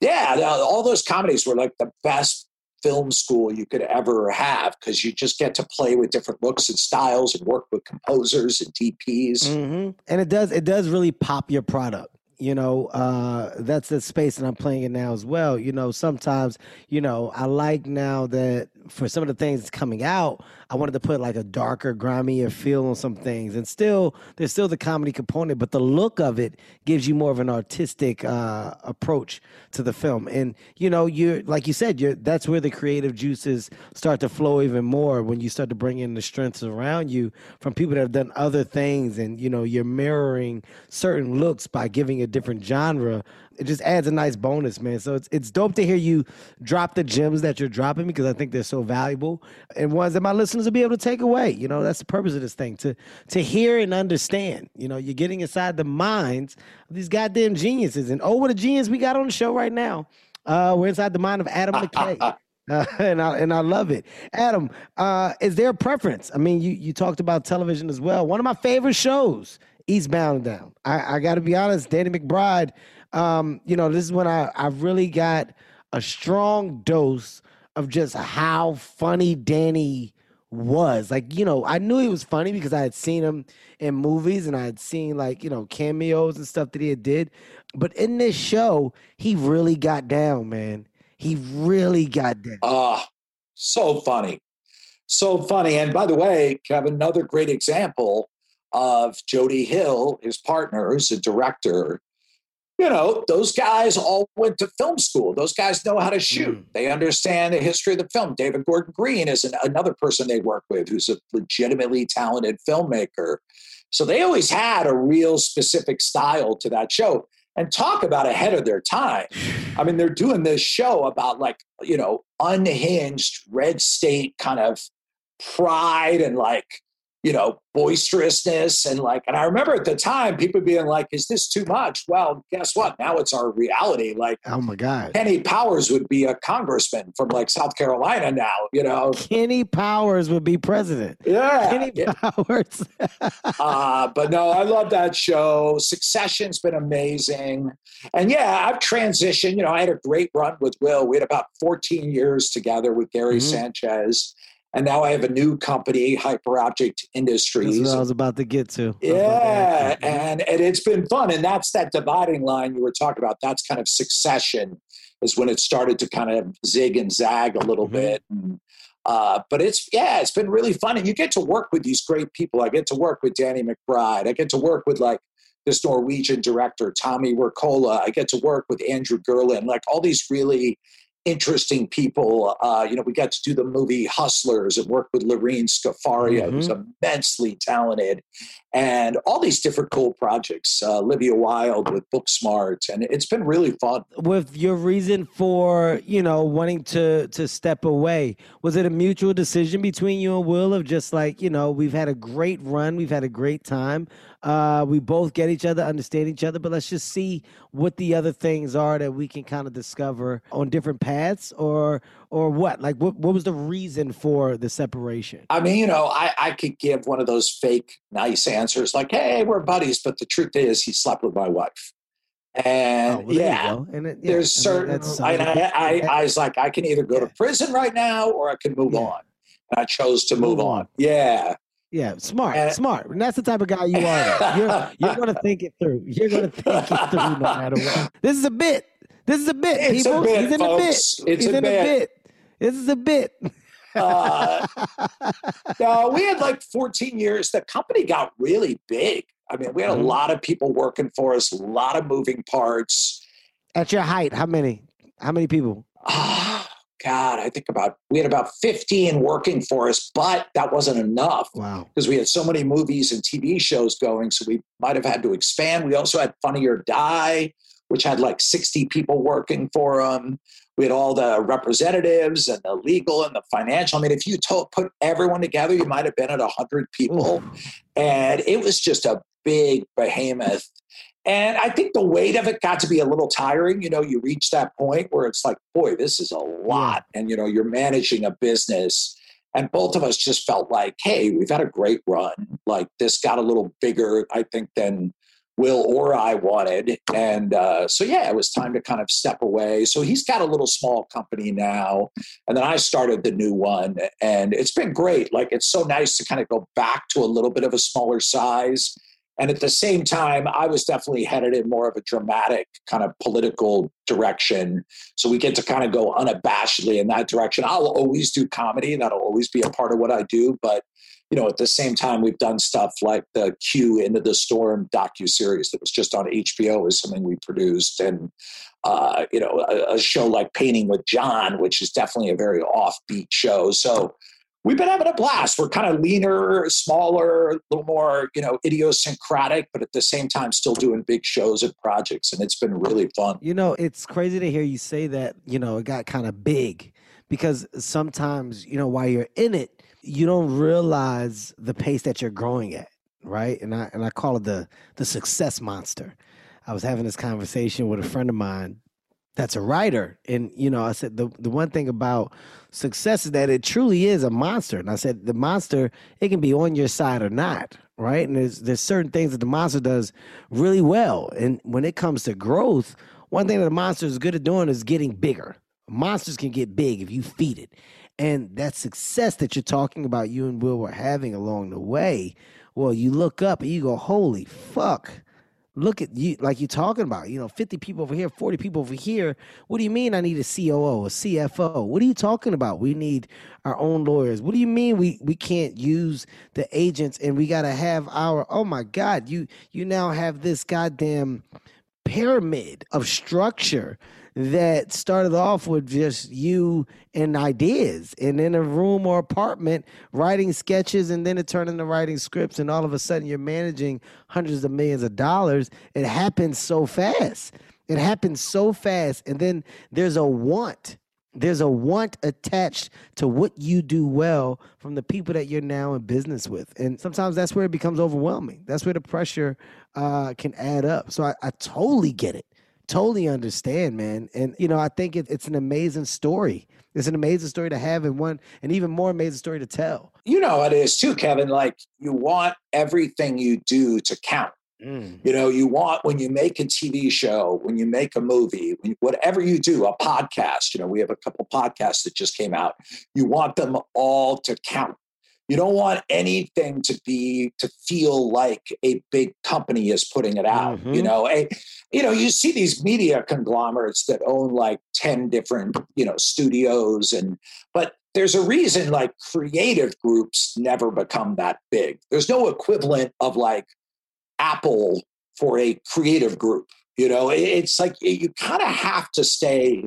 C: yeah, all those comedies were like the best film school you could ever have because you just get to play with different looks and styles and work with composers and DPs.
B: Mm-hmm. And it does it does really pop your product you know uh, that's the space that i'm playing in now as well you know sometimes you know i like now that for some of the things that's coming out i wanted to put like a darker grimier feel on some things. And still there's still the comedy component but the look of it gives you more of an artistic uh, approach to the film. And you know you're like you said you're that's where the creative juices start to flow even more when you start to bring in the strengths around you from people that have done other things. And you know you're mirroring certain looks by giving a different genre, it just adds a nice bonus, man. So it's it's dope to hear you drop the gems that you're dropping because I think they're so valuable and ones that my listeners will be able to take away. You know, that's the purpose of this thing to to hear and understand. You know, you're getting inside the minds of these goddamn geniuses. And oh, what a genius we got on the show right now. Uh, we're inside the mind of Adam McKay. Uh, and I and I love it. Adam, uh, is there a preference? I mean, you you talked about television as well. One of my favorite shows Eastbound and Down. I, I got to be honest, Danny McBride. Um, you know, this is when I I really got a strong dose of just how funny Danny was. Like, you know, I knew he was funny because I had seen him in movies and I had seen like, you know, cameos and stuff that he had did. But in this show, he really got down, man. He really got down.
C: Ah, uh, so funny. So funny. And by the way, Kevin, another great example of Jody Hill, his partner, who's a director. You know, those guys all went to film school. Those guys know how to shoot. Mm. They understand the history of the film. David Gordon Green is an, another person they work with who's a legitimately talented filmmaker. So they always had a real specific style to that show. And talk about ahead of their time. I mean, they're doing this show about like, you know, unhinged red state kind of pride and like you know, boisterousness and like, and I remember at the time people being like, is this too much? Well, guess what? Now it's our reality. Like,
B: oh my God.
C: Kenny Powers would be a congressman from like South Carolina now, you know.
B: Kenny Powers would be president.
C: Yeah.
B: Kenny
C: yeah.
B: Powers.
C: uh, but no, I love that show. Succession's been amazing. And yeah, I've transitioned. You know, I had a great run with Will. We had about 14 years together with Gary mm-hmm. Sanchez and now I have a new company, Hyperobject Industries.
B: That's what I was about to get to.
C: Yeah, and and it's been fun, and that's that dividing line you were talking about. That's kind of succession is when it started to kind of zig and zag a little mm-hmm. bit. And, uh, but it's yeah, it's been really fun, and you get to work with these great people. I get to work with Danny McBride. I get to work with like this Norwegian director Tommy Wirkola. I get to work with Andrew Gerlin. Like all these really interesting people. Uh, you know, we got to do the movie Hustlers and work with Lorene Scafaria, mm-hmm. who's immensely talented, and all these different cool projects. Uh, Olivia Wilde with Booksmart, and it's been really fun.
B: With your reason for you know wanting to to step away, was it a mutual decision between you and Will of just like you know we've had a great run, we've had a great time. Uh, we both get each other, understand each other, but let's just see what the other things are that we can kind of discover on different paths, or or what? Like, what what was the reason for the separation?
C: I mean, you know, I I could give one of those fake nice answers, like, "Hey, we're buddies," but the truth is, he slept with my wife. And oh, well, yeah, and it, yeah, there's certain. I, I, I, I, was like, I can either go yeah. to prison right now or I can move yeah. on. And I chose to move, move on. on. Yeah.
B: Yeah, smart, and, smart. And that's the type of guy you are. You're, you're going to think it through. You're going to think it through no matter what. This is a bit. This is a bit,
C: it's
B: people.
C: A bit,
B: He's in
C: folks.
B: a bit.
C: It's
B: He's
C: a
B: in
C: bit.
B: a bit. This is a bit.
C: uh, no, we had like 14 years. The company got really big. I mean, we had a mm-hmm. lot of people working for us, a lot of moving parts.
B: At your height, how many? How many people?
C: Ah, God, I think about we had about 15 working for us, but that wasn't enough.
B: Wow.
C: Because we had so many movies and TV shows going. So we might have had to expand. We also had Funny or Die, which had like 60 people working for them. We had all the representatives and the legal and the financial. I mean, if you told, put everyone together, you might have been at 100 people. And it was just a big behemoth and I think the weight of it got to be a little tiring. You know, you reach that point where it's like, boy, this is a lot. And, you know, you're managing a business. And both of us just felt like, hey, we've had a great run. Like this got a little bigger, I think, than Will or I wanted. And uh, so, yeah, it was time to kind of step away. So he's got a little small company now. And then I started the new one. And it's been great. Like, it's so nice to kind of go back to a little bit of a smaller size and at the same time, I was definitely headed in more of a dramatic kind of political direction. So we get to kind of go unabashedly in that direction. I'll always do comedy. That'll always be a part of what I do. But, you know, at the same time, we've done stuff like the Q Into the Storm docu-series that was just on HBO is something we produced. And, uh, you know, a, a show like Painting with John, which is definitely a very offbeat show. So we've been having a blast. We're kind of leaner, smaller, a little more, you know, idiosyncratic, but at the same time still doing big shows and projects. And it's been really fun.
B: You know, it's crazy to hear you say that, you know, it got kind of big because sometimes, you know, while you're in it, you don't realize the pace that you're growing at. Right. And I and I call it the the success monster. I was having this conversation with a friend of mine that's a writer. And, you know, I said the, the one thing about success is that it truly is a monster. And I said the monster, it can be on your side or not, right? And there's there's certain things that the monster does really well. And when it comes to growth, one thing that the monster is good at doing is getting bigger. Monsters can get big if you feed it. And that success that you're talking about, you and Will were having along the way, well, you look up and you go, holy fuck look at you like you're talking about, you know, 50 people over here, 40 people over here. What do you mean I need a COO, a CFO? What are you talking about? We need our own lawyers. What do you mean we we can't use the agents and we got to have our Oh my god, you you now have this goddamn pyramid of structure that started off with just you and ideas and in a room or apartment writing sketches and then it turned into writing scripts and all of a sudden you're managing hundreds of millions of dollars. It happens so fast. It happens so fast and then there's a want There's a want attached to what you do well from the people that you're now in business with. And sometimes that's where it becomes overwhelming. That's where the pressure uh, can add up. So I, I totally get it. Totally understand, man. And, you know, I think it, it's an amazing story. It's an amazing story to have and one, an even more amazing story to tell.
C: You know, it is too, Kevin. Like, you want everything you do to count. Mm. You know, you want when you make a TV show, when you make a movie, when, whatever you do, a podcast, you know, we have a couple podcasts that just came out. You want them all to count. You don't want anything to be to feel like a big company is putting it out. Mm-hmm. You know, a, you know, you see these media conglomerates that own like 10 different, you know, studios and but there's a reason like creative groups never become that big. There's no equivalent of like Apple for a creative group. You know, it's like you kind of have to stay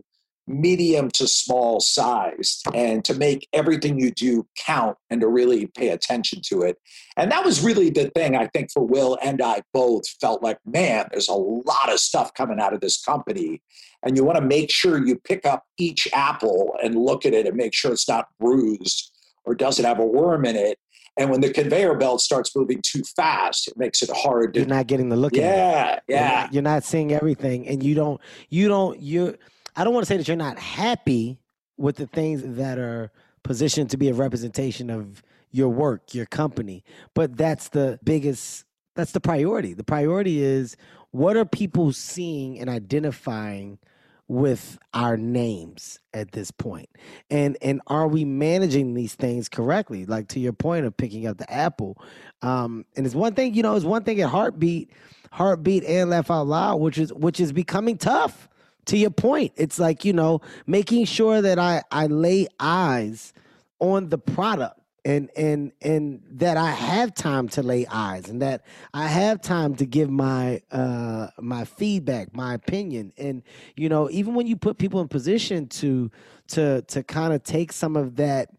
C: medium to small sized and to make everything you do count and to really pay attention to it. And that was really the thing I think for Will and I both felt like, man, there's a lot of stuff coming out of this company. And you want to make sure you pick up each apple and look at it and make sure it's not bruised or doesn't have a worm in it and when the conveyor belt starts moving too fast, it makes it hard.
B: To, you're not getting the look.
C: Yeah,
B: yeah.
C: You're
B: not, you're not seeing everything, and you don't. You don't. You. I don't want to say that you're not happy with the things that are positioned to be a representation of your work, your company, but that's the biggest. That's the priority. The priority is what are people seeing and identifying with our names at this point? And and are we managing these things correctly? Like to your point of picking up the apple um and it's one thing you know it's one thing at HartBeat HartBeat and laugh out loud which is which is becoming tough. To your point it's like you know making sure that i i lay eyes on the product and and and that I have time to lay eyes and that I have time to give my uh my feedback, my opinion. And you know, even when you put people in position to to to kind of take some of that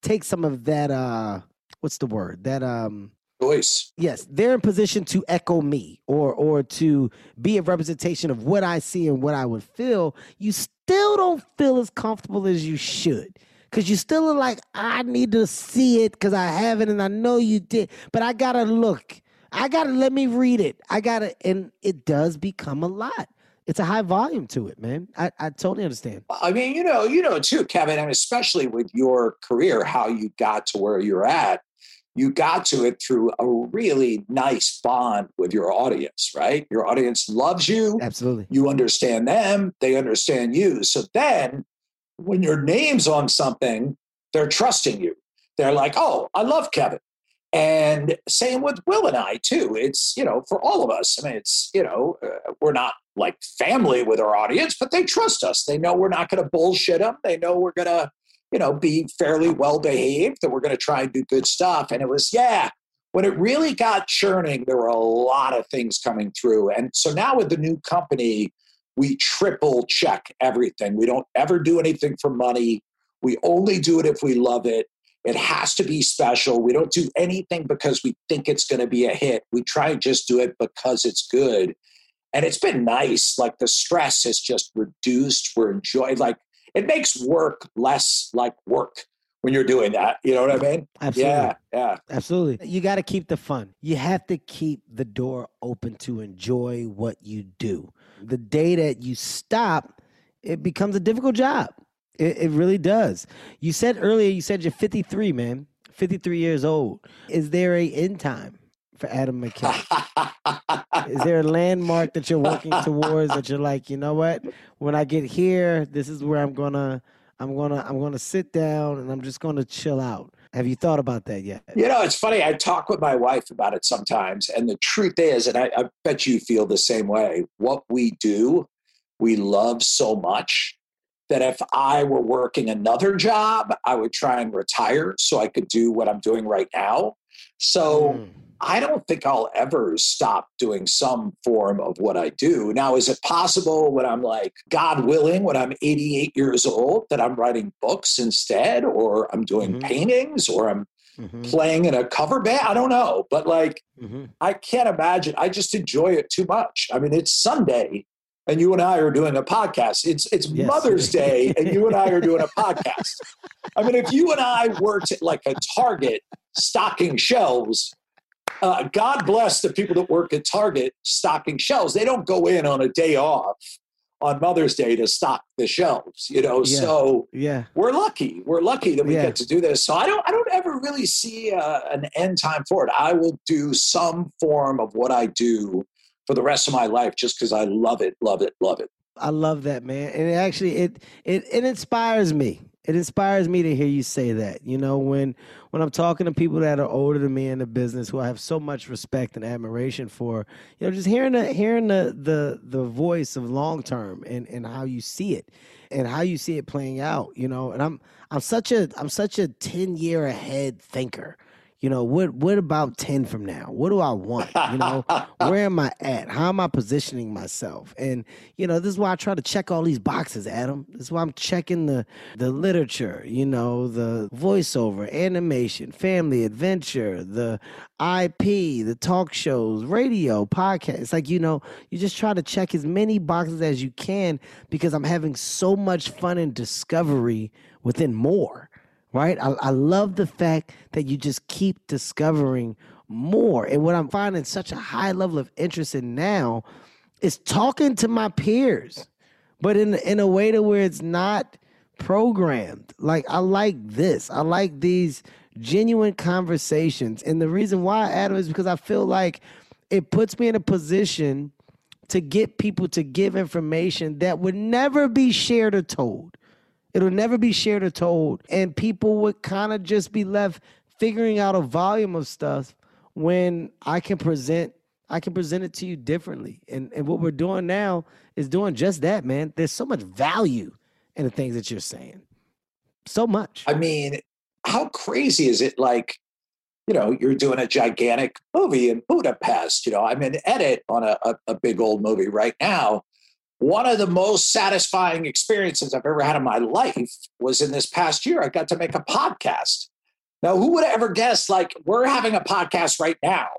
B: take some of that uh what's the word? That um
C: voice.
B: Yes, they're in position to echo me or or to be a representation of what I see and what I would feel. You still don't feel as comfortable as you should because you still are like, I need to see it because I haven't and I know you did, but I gotta look. I gotta let me read it. I gotta, and it does become a lot. It's a high volume to it, man. I, I totally understand.
C: I mean, you know, you know too, Kevin, and especially with your career, how you got to where you're at. You got to it through a really nice bond with your audience, right? Your audience loves you.
B: Absolutely.
C: You understand them, they understand you. So then when your name's on something, they're trusting you. They're like, oh, I love Kevin. And same with Will and I, too. It's, you know, for all of us. I mean, it's, you know, uh, we're not like family with our audience, but they trust us. They know we're not going to bullshit them. They know we're going to, you know, be fairly well behaved, that we're going to try and do good stuff. And it was, yeah, when it really got churning, there were a lot of things coming through. And so now with the new company, we triple check everything. We don't ever do anything for money. We only do it if we love it. It has to be special. We don't do anything because we think it's going to be a hit. We try and just do it because it's good. And it's been nice. Like the stress has just reduced. We're enjoying, like, it makes work less like work when you're doing that. You know what I mean?
B: Absolutely.
C: Yeah, yeah.
B: Absolutely. You got to keep the fun. You have to keep the door open to enjoy what you do. The day that you stop, it becomes a difficult job. It, it really does. You said earlier, you said you're 53, man. 53 years old. Is there a end time for Adam McKay? is there a landmark that you're working towards that you're like, you know what? When I get here, this is where I'm gonna I'm gonna I'm gonna sit down and I'm just gonna chill out. Have you thought about that yet?
C: You know, it's funny. I talk with my wife about it sometimes, and the truth is, and I, I bet you feel the same way. What we do, we love so much that if I were working another job, I would try and retire so I could do what I'm doing right now. So. Mm I don't think I'll ever stop doing some form of what I do. Now, is it possible when I'm like, God willing, when I'm 88 years old, that I'm writing books instead, or I'm doing mm-hmm. paintings, or I'm mm-hmm. playing in a cover band? I don't know. But like, mm-hmm. I can't imagine. I just enjoy it too much. I mean, it's Sunday. and you and I are doing a podcast. It's it's
B: Yes.
C: Mother's Day and you and I are doing a podcast. I mean, if you and I worked at like a Target stocking shelves, uh, God bless the people that work at Target stocking shelves. They don't go in on a day off on Mother's Day to stock the shelves, you know.
B: Yeah.
C: So
B: Yeah.
C: we're lucky. We're lucky that we
B: Yeah.
C: get to do this. So I don't I don't ever really see uh, an end time for it. I will do some form of what I do for the rest of my life just because I love it, love it, love it.
B: I love that, man. And it actually it it it inspires me. It inspires me to hear you say that. You know, when when I'm talking to people that are older than me in the business who I have so much respect and admiration for, you know, just hearing the hearing the the the voice of long term and and how you see it and how you see it playing out, you know. And I'm I'm such a I'm such a 10 year ahead thinker. You know, what what about 10 from now? What do I want? You know, where am I at? How am I positioning myself? And you know, this is why I try to check all these boxes, Adam. This is why I'm checking the the literature, you know, the voiceover, animation, family adventure, the IP, the talk shows, radio, podcast. It's like, you know, you just try to check as many boxes as you can because I'm having so much fun and discovery within more right? I, I love the fact that you just keep discovering more. And what I'm finding such a high level of interest in now is talking to my peers, but in in a way to where it's not programmed. Like I like this. I like these genuine conversations. And the reason why, Adam, is because I feel like it puts me in a position to get people to give information that would never be shared or told. It'll never be shared or told. And people would kind of just be left figuring out a volume of stuff when I can present I can present it to you differently. And and what we're doing now is doing just that, man. There's so much value in the things that you're saying. So much.
C: I mean, how crazy is it? Like, you know, you're doing a gigantic movie in Budapest. You know, I'm in edit on a, a, a big old movie right now. One of the most satisfying experiences I've ever had in my life was in this past year. I got to make a podcast. Now, who would have ever guessed? Like, we're having a podcast right now.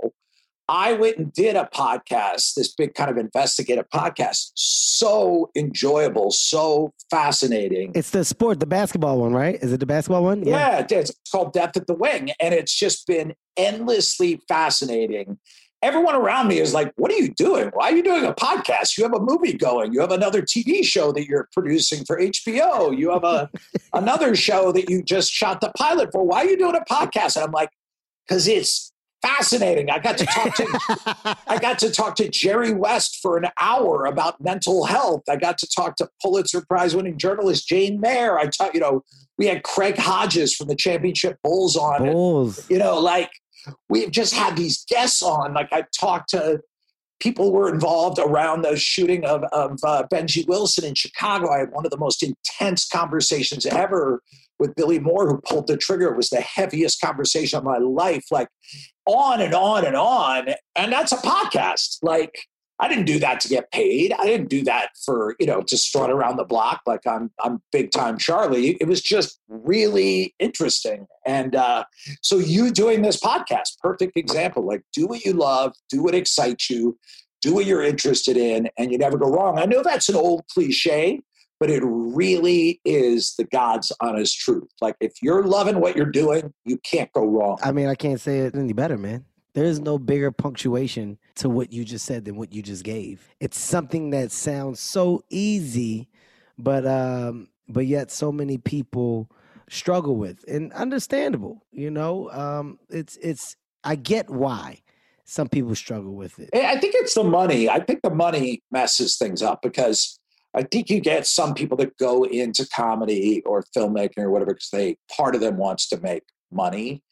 C: I went and did a podcast, this big kind of investigative podcast. So enjoyable, so fascinating.
B: It's the sport, the basketball one, right? Is it the basketball one?
C: Yeah, it is. It's called Death at the Wing. And it's just been endlessly fascinating. Everyone around me is like, What are you doing? Why are you doing a podcast? You have a movie going. You have another TV show that you're producing for HBO. You have a another show that you just shot the pilot for. Why are you doing a podcast? And I'm like, because it's fascinating. I got to talk to I got to talk to Jerry West for an hour about mental health. I got to talk to Pulitzer Prize winning journalist Jane Mayer. I taught, you know, we had Craig Hodges from the Championship Bulls on.
B: Bulls.
C: You know, like we've just had these guests on. Like I talked to people who were involved around the shooting of, of uh, Benji Wilson in Chicago. I had one of the most intense conversations ever with Billy Moore, who pulled the trigger. It was the heaviest conversation of my life. Like on and on and on. And that's a podcast. Like I didn't do that to get paid. I didn't do that for, you know, to strut around the block like I'm I'm big time Charlie. It was just really interesting. And uh, so you doing this podcast, perfect example. Like do what you love, do what excites you, do what you're interested in, and you never go wrong. I know that's an old cliche, but it really is the God's honest truth. Like if you're loving what you're doing, you can't go wrong.
B: I mean, I can't say it any better, man. There is no bigger punctuation to what you just said than what you just gave. It's something that sounds so easy, but um, but yet so many people struggle with, and understandable. You know, um, it's it's. I get why some people struggle with it.
C: I think it's the money. I think the money messes things up because I think you get some people that go into comedy or filmmaking or whatever because they part of them wants to make money.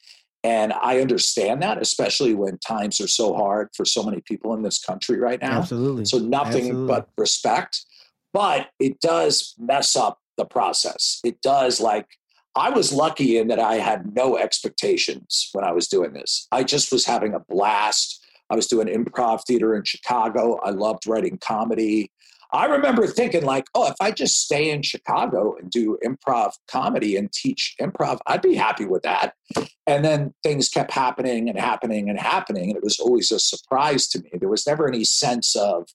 C: And I understand that, especially when times are so hard for so many people in this country right now.
B: Absolutely.
C: So nothing
B: Absolutely.
C: but respect. But it does mess up the process. It does like I was lucky in that I had no expectations when I was doing this. I just was having a blast. I was doing improv theater in Chicago. I loved writing comedy. I remember thinking, like, oh, if I just stay in Chicago and do improv comedy and teach improv, I'd be happy with that. And then things kept happening and happening and happening. And it was always a surprise to me. There was never any sense of,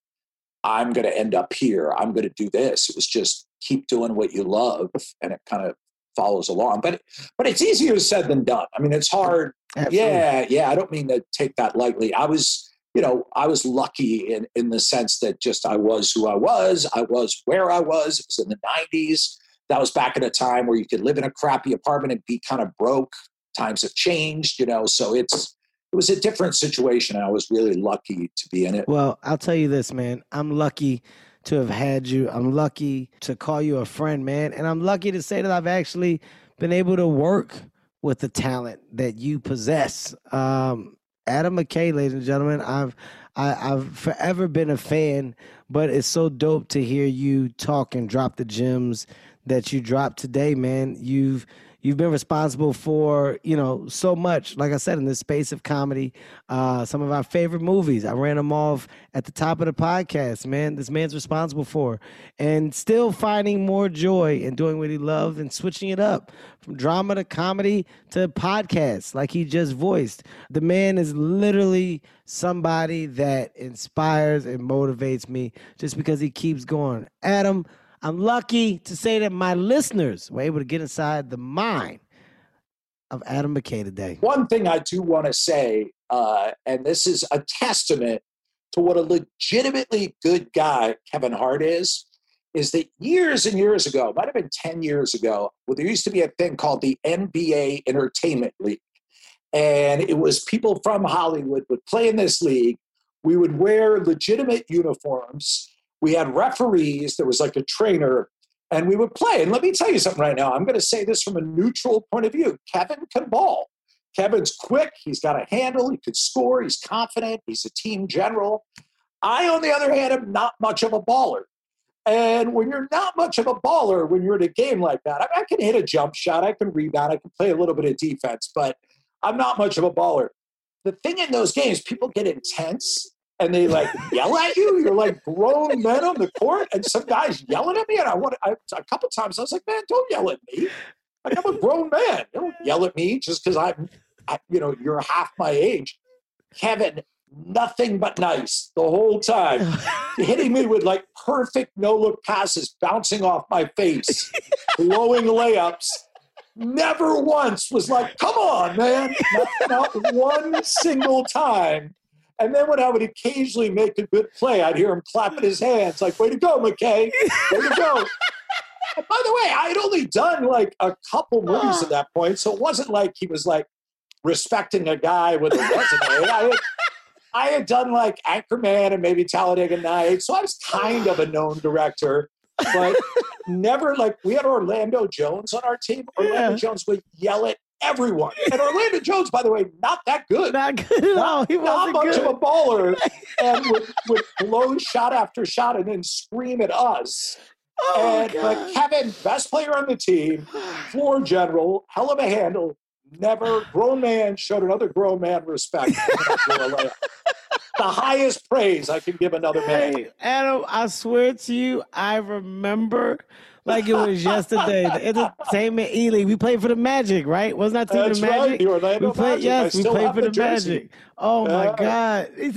C: I'm going to end up here. I'm going to do this. It was just keep doing what you love, and it kind of follows along. But but it's easier said than done. I mean, it's hard. Absolutely. Yeah, yeah. I don't mean to take that lightly. I was, you know, I was lucky in in the sense that just I was who I was. I was where I was. It was in the '90s. That was back in a time where you could live in a crappy apartment and be kind of broke. Times have changed, you know. So it's it was a different situation. I was really lucky to be in it.
B: Well, I'll tell you this, man. I'm lucky to have had you. I'm lucky to call you a friend, man. And I'm lucky to say that I've actually been able to work with the talent that you possess. Um, Adam McKay, ladies and gentlemen, I've I, have i have forever been a fan, but it's so dope to hear you talk and drop the gems that you dropped today, man. You've You've been responsible for, you know, so much. Like I said, in this space of comedy, uh, some of our favorite movies. I ran them off at the top of the podcast, man. This man's responsible for. And still finding more joy in doing what he loves and switching it up from drama to comedy to podcasts, like he just voiced. The man is literally somebody that inspires and motivates me just because he keeps going. Adam, I'm lucky to say that my listeners were able to get inside the mind of Adam McKay today.
C: One thing I do want to say, uh, and this is a testament to what a legitimately good guy Kevin Hart is, is that years and years ago, might have been 10 years ago, well, there used to be a thing called the NBA Entertainment League. And it was people from Hollywood would play in this league. We would wear legitimate uniforms we had referees, there was like a trainer, and we would play. And let me tell you something right now. I'm going to say this from a neutral point of view. Kevin can ball. Kevin's quick. He's got a handle. He could score. He's confident. He's a team general. I, on the other hand, am not much of a baller. And when you're not much of a baller, when you're in a game like that, I, mean, I can hit a jump shot, I can rebound, I can play a little bit of defense, but I'm not much of a baller. The thing in those games, people get intense and they like yell at you. You're like grown men on the court, and some guys yelling at me. And I want I, a couple times I was like, man, don't yell at me. Like I'm a grown man. Don't yell at me just because I'm, I, you know, you're half my age. Kevin, nothing but nice the whole time, hitting me with like perfect no look passes bouncing off my face, blowing layups. Never once was like, come on, man. Not, not one single time and then when I would occasionally make a good play, I'd hear him clapping his hands, like, way to go, McKay. Way to go. and by the way, I had only done like a couple movies at that point. So it wasn't like he was like respecting a guy with a resume. I had, I had done like Anchorman and maybe Talladega Nights. So I was kind of a known director, but never like we had Orlando Jones on our team. Orlando yeah. Jones would yell at everyone. And Orlando Jones, by the way, not that good.
B: Not good at all. He
C: not much
B: good.
C: of a baller and would, would blow shot after shot and then scream at us. Oh, and but Kevin, best player on the team, floor general, hell of a handle. Never grown man showed another grown man respect. the highest praise I can give another man. Hey,
B: Adam, I swear to you, I remember like it was yesterday. The entertainment E League. We played for the Magic, right? Wasn't that team the Magic?
C: Right.
B: We played,
C: Magic.
B: yes, we played for the,
C: the
B: Magic. Oh my God.
C: he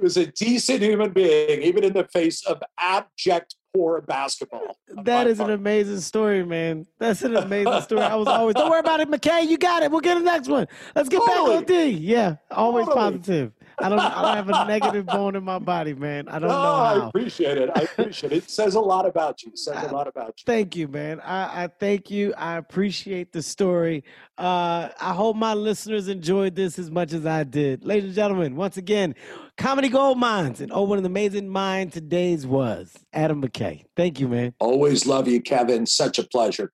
C: was a decent human being, even in the face of abject poor basketball.
B: That is part. an amazing story, man. That's an amazing story. I was always, don't worry about it, McKay. You got it. We'll get the next one. Let's get totally. back on D. Yeah, always totally. positive. I don't. I don't have a negative bone in my body, man. I don't
C: no,
B: know how.
C: I appreciate it. I appreciate it. It says a lot about you. It says a lot about you.
B: Thank you, man. I, I thank you. I appreciate the story. Uh, I hope my listeners enjoyed this as much as I did. Ladies and gentlemen, once again, Comedy Gold Minds and oh, what an amazing mind today's was. Adam McKay. Thank you, man.
C: Always love you, Kevin. Such a pleasure.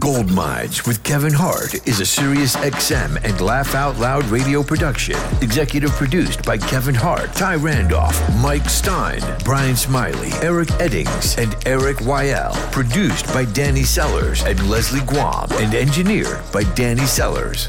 A: Gold Minds with Kevin Hart is a Sirius XM and Laugh Out Loud radio production. Executive produced by Kevin Hart, Ty Randolph, Mike Stein, Brian Smiley, Eric Eddings, and Eric Wyell. Produced by Danny Sellers and Leslie Guam, and engineered by Danny Sellers.